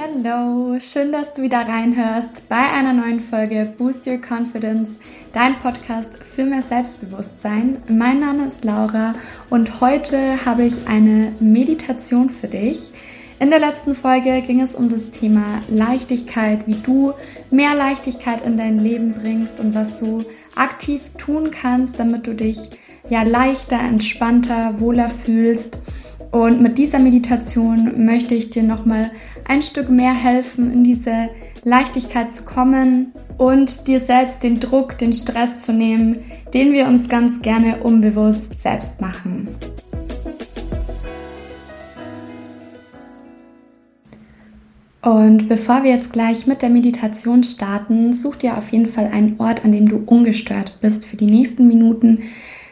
Hallo, schön, dass du wieder reinhörst bei einer neuen Folge Boost Your Confidence, dein Podcast für mehr Selbstbewusstsein. Mein Name ist Laura und heute habe ich eine Meditation für dich. In der letzten Folge ging es um das Thema Leichtigkeit, wie du mehr Leichtigkeit in dein Leben bringst und was du aktiv tun kannst, damit du dich ja leichter, entspannter, wohler fühlst. Und mit dieser Meditation möchte ich dir nochmal ein Stück mehr helfen, in diese Leichtigkeit zu kommen und dir selbst den Druck, den Stress zu nehmen, den wir uns ganz gerne unbewusst selbst machen. Und bevor wir jetzt gleich mit der Meditation starten, such dir auf jeden Fall einen Ort, an dem du ungestört bist für die nächsten Minuten,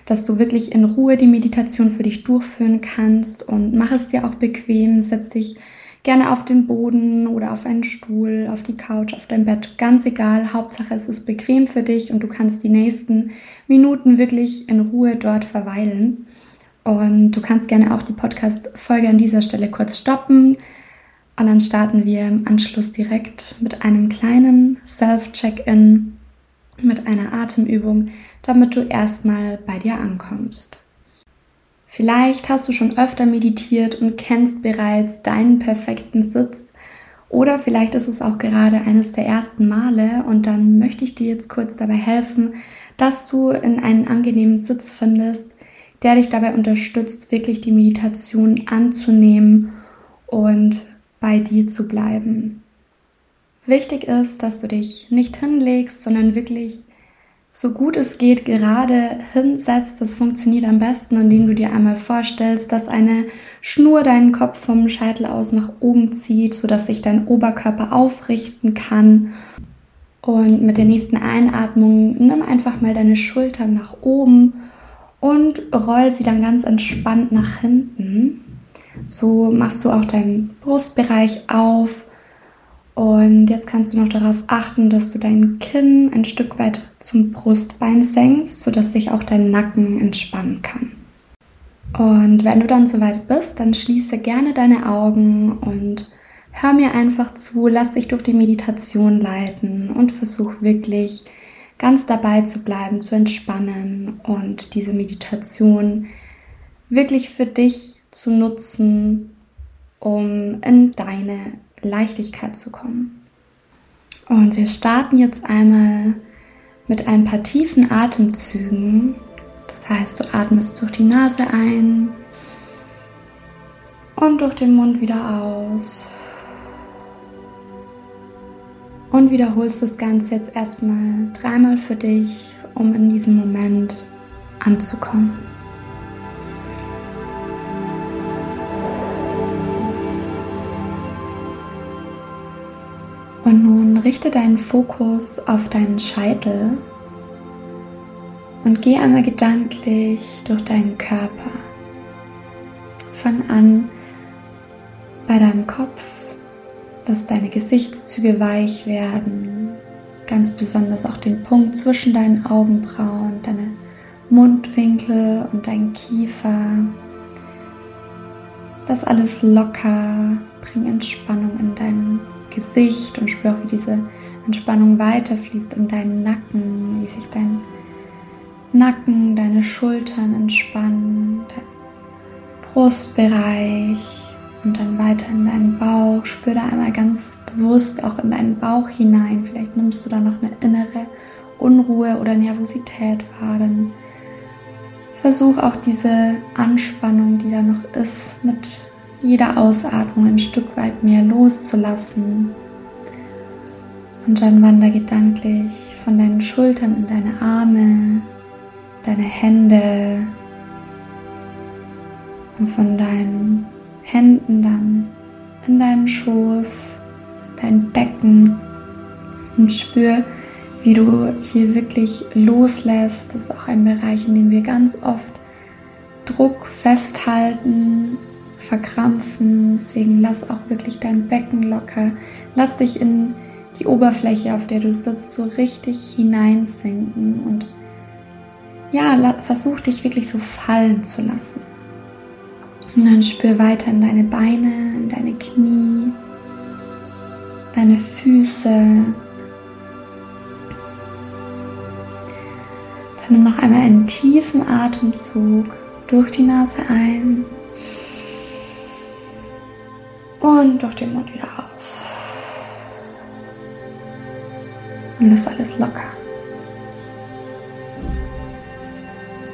dass du wirklich in Ruhe die Meditation für dich durchführen kannst und mach es dir auch bequem, setz dich gerne auf den Boden oder auf einen Stuhl, auf die Couch, auf dein Bett, ganz egal. Hauptsache es ist bequem für dich und du kannst die nächsten Minuten wirklich in Ruhe dort verweilen. Und du kannst gerne auch die Podcast-Folge an dieser Stelle kurz stoppen, und dann starten wir im Anschluss direkt mit einem kleinen Self-Check-In, mit einer Atemübung, damit du erstmal bei dir ankommst. Vielleicht hast du schon öfter meditiert und kennst bereits deinen perfekten Sitz oder vielleicht ist es auch gerade eines der ersten Male und dann möchte ich dir jetzt kurz dabei helfen, dass du in einen angenehmen Sitz findest, der dich dabei unterstützt, wirklich die Meditation anzunehmen und bei dir zu bleiben. Wichtig ist, dass du dich nicht hinlegst, sondern wirklich so gut es geht gerade hinsetzt. Das funktioniert am besten, indem du dir einmal vorstellst, dass eine Schnur deinen Kopf vom Scheitel aus nach oben zieht, sodass sich dein Oberkörper aufrichten kann. Und mit der nächsten Einatmung nimm einfach mal deine Schultern nach oben und roll sie dann ganz entspannt nach hinten. So machst du auch deinen Brustbereich auf. Und jetzt kannst du noch darauf achten, dass du dein Kinn ein Stück weit zum Brustbein senkst, sodass sich auch dein Nacken entspannen kann. Und wenn du dann soweit bist, dann schließe gerne deine Augen und hör mir einfach zu, lass dich durch die Meditation leiten und versuch wirklich ganz dabei zu bleiben, zu entspannen und diese Meditation wirklich für dich zu nutzen, um in deine Leichtigkeit zu kommen. Und wir starten jetzt einmal mit ein paar tiefen Atemzügen. Das heißt, du atmest durch die Nase ein und durch den Mund wieder aus. Und wiederholst das Ganze jetzt erstmal dreimal für dich, um in diesem Moment anzukommen. Richte deinen Fokus auf deinen Scheitel und geh einmal gedanklich durch deinen Körper. Fang an bei deinem Kopf, dass deine Gesichtszüge weich werden, ganz besonders auch den Punkt zwischen deinen Augenbrauen, deine Mundwinkel und dein Kiefer. Lass alles locker, bring Entspannung in deinen Gesicht und spür auch, wie diese Entspannung weiterfließt in deinen Nacken, wie sich dein Nacken, deine Schultern entspannen, dein Brustbereich und dann weiter in deinen Bauch. Spür da einmal ganz bewusst auch in deinen Bauch hinein. Vielleicht nimmst du da noch eine innere Unruhe oder Nervosität wahr. Dann versuch auch diese Anspannung, die da noch ist, mit jeder Ausatmung ein Stück weit mehr loszulassen. Und dann wander gedanklich von deinen Schultern in deine Arme, deine Hände und von deinen Händen dann in deinen Schoß, dein Becken und spür, wie du hier wirklich loslässt. Das ist auch ein Bereich, in dem wir ganz oft Druck festhalten verkrampfen. Deswegen lass auch wirklich dein Becken locker. Lass dich in die Oberfläche, auf der du sitzt, so richtig hineinsinken und ja, versuch dich wirklich so fallen zu lassen. Und dann spür weiter in deine Beine, in deine Knie, deine Füße. Dann nimm noch einmal einen tiefen Atemzug durch die Nase ein und durch den Mund wieder aus. Und lass alles locker.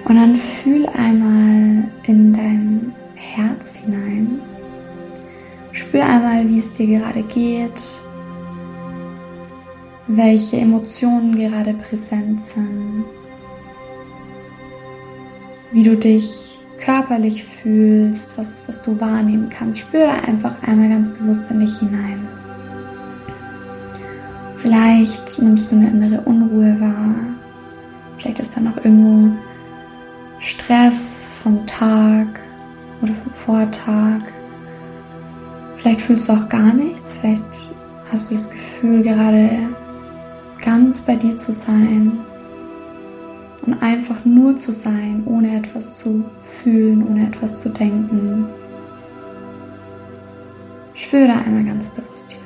Und dann fühl einmal in dein Herz hinein. Spür einmal, wie es dir gerade geht, welche Emotionen gerade präsent sind, wie du dich körperlich fühlst, was, was du wahrnehmen kannst. Spür da einfach einmal ganz bewusst in dich hinein. Vielleicht nimmst du eine innere Unruhe wahr. Vielleicht ist da noch irgendwo Stress vom Tag oder vom Vortag. Vielleicht fühlst du auch gar nichts. Vielleicht hast du das Gefühl, gerade ganz bei dir zu sein und einfach nur zu sein, ohne etwas zu fühlen, ohne etwas zu denken. Spüre einmal ganz bewusst hinein.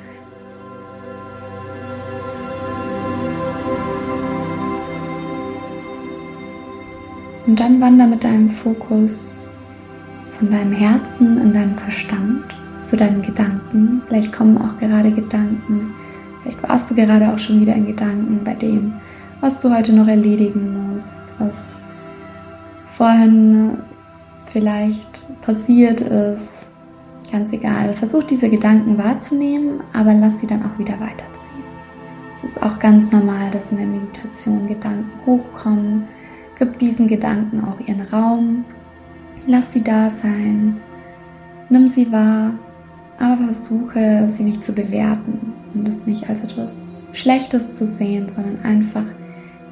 Und dann wander mit deinem Fokus von deinem Herzen in deinen Verstand zu deinen Gedanken. Vielleicht kommen auch gerade Gedanken. Vielleicht warst du gerade auch schon wieder in Gedanken bei dem, was du heute noch erledigen musst, was vorhin vielleicht passiert ist. Ganz egal. Versuch diese Gedanken wahrzunehmen, aber lass sie dann auch wieder weiterziehen. Es ist auch ganz normal, dass in der Meditation Gedanken hochkommen Gib diesen Gedanken auch ihren Raum. Lass sie da sein. Nimm sie wahr, aber versuche sie nicht zu bewerten und es nicht als etwas Schlechtes zu sehen, sondern einfach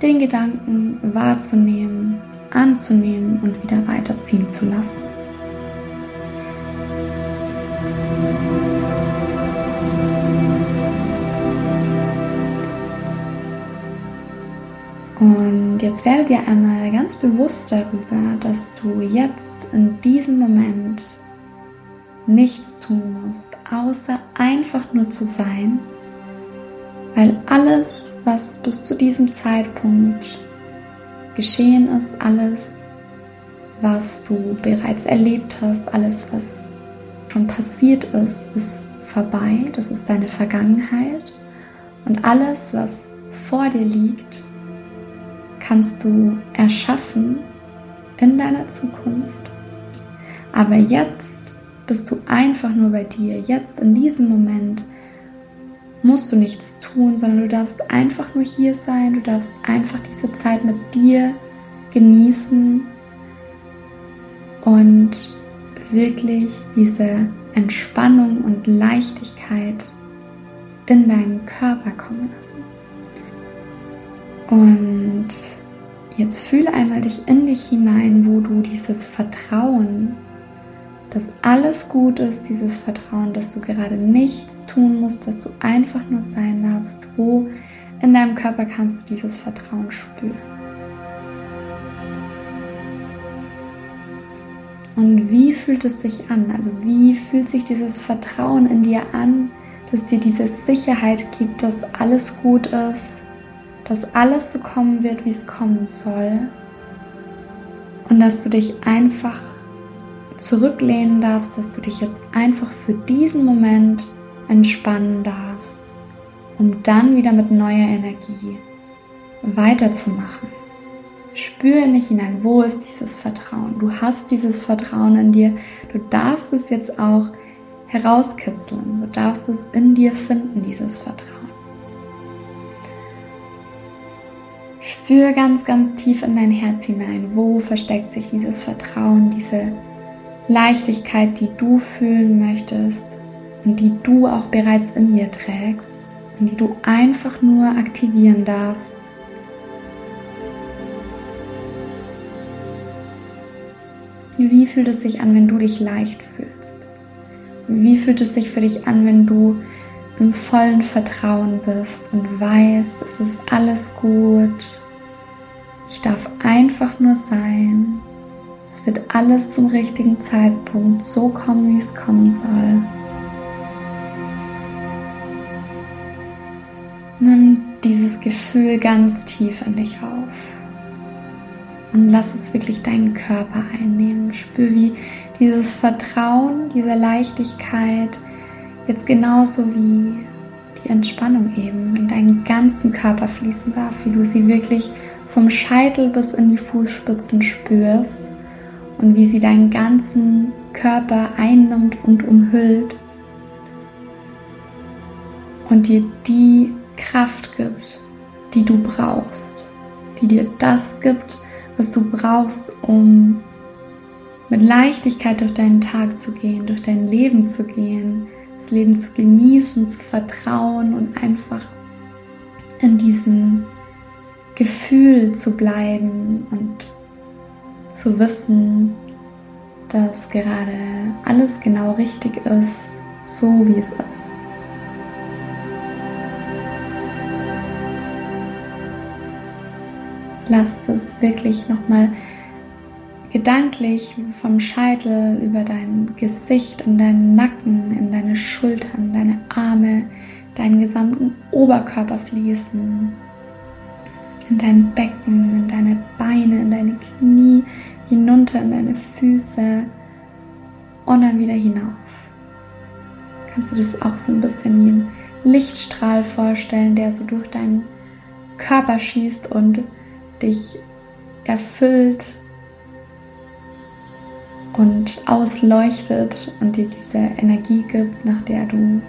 den Gedanken wahrzunehmen, anzunehmen und wieder weiterziehen zu lassen. Und jetzt werde dir einmal ganz bewusst darüber, dass du jetzt in diesem Moment nichts tun musst, außer einfach nur zu sein, weil alles, was bis zu diesem Zeitpunkt geschehen ist, alles, was du bereits erlebt hast, alles, was schon passiert ist, ist vorbei, das ist deine Vergangenheit und alles, was vor dir liegt, kannst du erschaffen in deiner Zukunft. Aber jetzt bist du einfach nur bei dir. Jetzt in diesem Moment musst du nichts tun, sondern du darfst einfach nur hier sein. Du darfst einfach diese Zeit mit dir genießen und wirklich diese Entspannung und Leichtigkeit in deinen Körper kommen lassen. Und jetzt fühle einmal dich in dich hinein, wo du dieses Vertrauen, dass alles gut ist, dieses Vertrauen, dass du gerade nichts tun musst, dass du einfach nur sein darfst, wo in deinem Körper kannst du dieses Vertrauen spüren. Und wie fühlt es sich an? Also wie fühlt sich dieses Vertrauen in dir an, dass dir diese Sicherheit gibt, dass alles gut ist, dass alles so kommen wird, wie es kommen soll und dass du dich einfach zurücklehnen darfst, dass du dich jetzt einfach für diesen Moment entspannen darfst, um dann wieder mit neuer Energie weiterzumachen. Spüre nicht hinein, wo ist dieses Vertrauen? Du hast dieses Vertrauen in dir. Du darfst es jetzt auch herauskitzeln. Du darfst es in dir finden, dieses Vertrauen. Spür ganz, ganz tief in dein Herz hinein. Wo versteckt sich dieses Vertrauen, diese Leichtigkeit, die du fühlen möchtest und die du auch bereits in dir trägst und die du einfach nur aktivieren darfst. Wie fühlt es sich an, wenn du dich leicht fühlst? Wie fühlt es sich für dich an, wenn du im vollen Vertrauen bist und weißt, es ist alles gut. Ich darf einfach nur sein. Es wird alles zum richtigen Zeitpunkt so kommen, wie es kommen soll. Nimm dieses Gefühl ganz tief in dich auf und lass es wirklich deinen Körper einnehmen. Spür, wie dieses Vertrauen, diese Leichtigkeit jetzt genauso wie die Entspannung eben in deinen ganzen Körper fließen darf, wie du sie wirklich vom Scheitel bis in die Fußspitzen spürst und wie sie deinen ganzen Körper einnimmt und umhüllt und dir die Kraft gibt, die du brauchst, die dir das gibt, was du brauchst, um mit Leichtigkeit durch deinen Tag zu gehen, durch dein Leben zu gehen, das Leben zu genießen, zu vertrauen und einfach in diesem Gefühl zu bleiben und zu wissen, dass gerade alles genau richtig ist, so wie es ist. Lass es wirklich nochmal gedanklich vom Scheitel über dein Gesicht, in deinen Nacken, in deine Schultern, deine Arme, deinen gesamten Oberkörper fließen, in dein Becken, in deine Beine, in deine Knie, hinunter in deine Füße und dann wieder hinauf. Kannst du das auch so ein bisschen wie ein Lichtstrahl vorstellen, der so durch deinen Körper schießt und dich erfüllt und ausleuchtet und dir diese Energie gibt, nach der du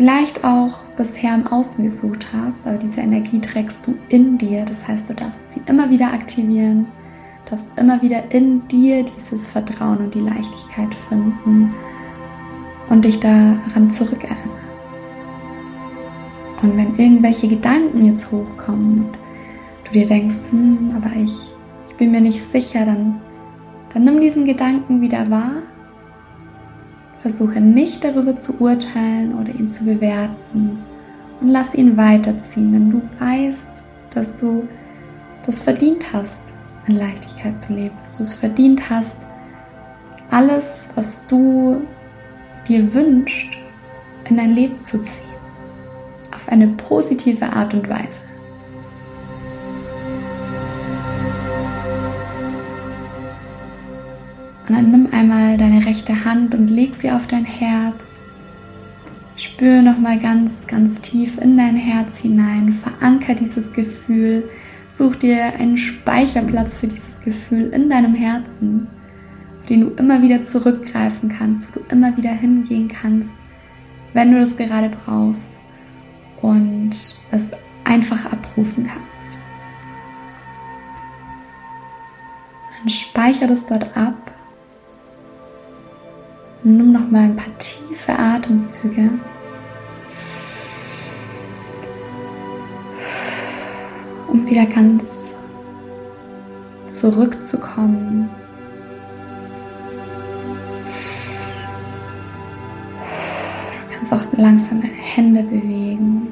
vielleicht auch bisher im Außen gesucht hast, aber diese Energie trägst du in dir. Das heißt, du darfst sie immer wieder aktivieren, darfst immer wieder in dir dieses Vertrauen und die Leichtigkeit finden und dich daran zurückerinnern. Und wenn irgendwelche Gedanken jetzt hochkommen und du dir denkst, hm, aber ich, ich bin mir nicht sicher, dann, dann nimm diesen Gedanken wieder wahr. Versuche nicht darüber zu urteilen oder ihn zu bewerten und lass ihn weiterziehen, denn du weißt, dass du das verdient hast, in Leichtigkeit zu leben, dass du es verdient hast, alles, was du dir wünschst, in dein Leben zu ziehen. Auf eine positive Art und Weise. Dann nimm einmal deine rechte Hand und leg sie auf dein Herz. Spür nochmal ganz, ganz tief in dein Herz hinein. Veranker dieses Gefühl. Such dir einen Speicherplatz für dieses Gefühl in deinem Herzen, auf den du immer wieder zurückgreifen kannst, wo du immer wieder hingehen kannst, wenn du das gerade brauchst und es einfach abrufen kannst. Dann speichere das dort ab Nimm noch mal ein paar tiefe Atemzüge. Um wieder ganz zurückzukommen. Du kannst auch langsam deine Hände bewegen,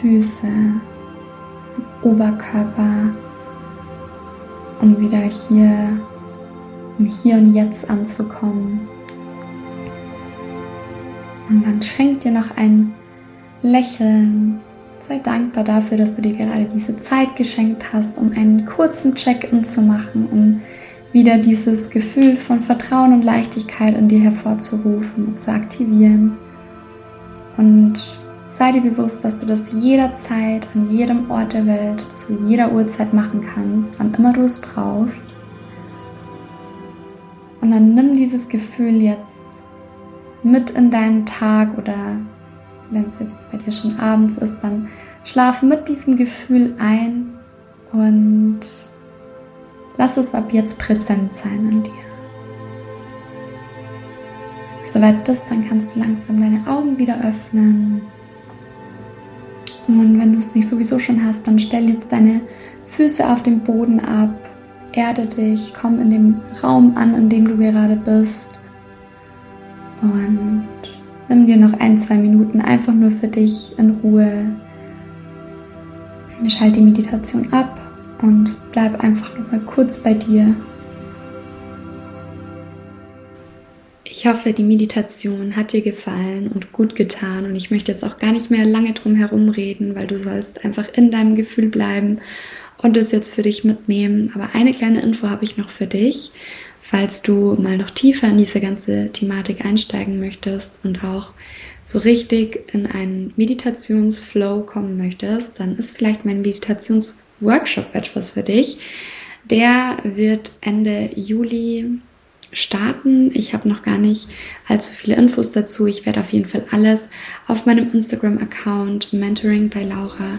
Füße, Oberkörper, um wieder hier um hier und jetzt anzukommen. Und dann schenk dir noch ein Lächeln. Sei dankbar dafür, dass du dir gerade diese Zeit geschenkt hast, um einen kurzen Check-in zu machen, um wieder dieses Gefühl von Vertrauen und Leichtigkeit in dir hervorzurufen und zu aktivieren. Und sei dir bewusst, dass du das jederzeit, an jedem Ort der Welt, zu jeder Uhrzeit machen kannst, wann immer du es brauchst. Und dann nimm dieses Gefühl jetzt mit in deinen Tag oder wenn es jetzt bei dir schon abends ist, dann schlaf mit diesem Gefühl ein und lass es ab jetzt präsent sein in dir. Wenn du soweit bist, dann kannst du langsam deine Augen wieder öffnen. Und wenn du es nicht sowieso schon hast, dann stell jetzt deine Füße auf dem Boden ab erde dich, komm in dem Raum an, in dem du gerade bist. Und nimm dir noch ein, zwei Minuten einfach nur für dich in Ruhe. Schalt die Meditation ab und bleib einfach noch mal kurz bei dir. Ich hoffe, die Meditation hat dir gefallen und gut getan und ich möchte jetzt auch gar nicht mehr lange drum herum reden, weil du sollst einfach in deinem Gefühl bleiben und es jetzt für dich mitnehmen. Aber eine kleine Info habe ich noch für dich, falls du mal noch tiefer in diese ganze Thematik einsteigen möchtest und auch so richtig in einen Meditationsflow kommen möchtest, dann ist vielleicht mein Meditationsworkshop etwas für dich. Der wird Ende Juli starten. Ich habe noch gar nicht allzu viele Infos dazu. Ich werde auf jeden Fall alles auf meinem Instagram-Account Mentoring bei Laura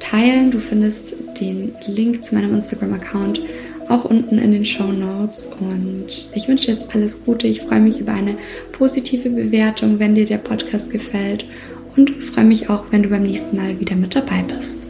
teilen. Du findest den Link zu meinem Instagram-Account auch unten in den Show Notes. Und ich wünsche dir jetzt alles Gute. Ich freue mich über eine positive Bewertung, wenn dir der Podcast gefällt. Und freue mich auch, wenn du beim nächsten Mal wieder mit dabei bist.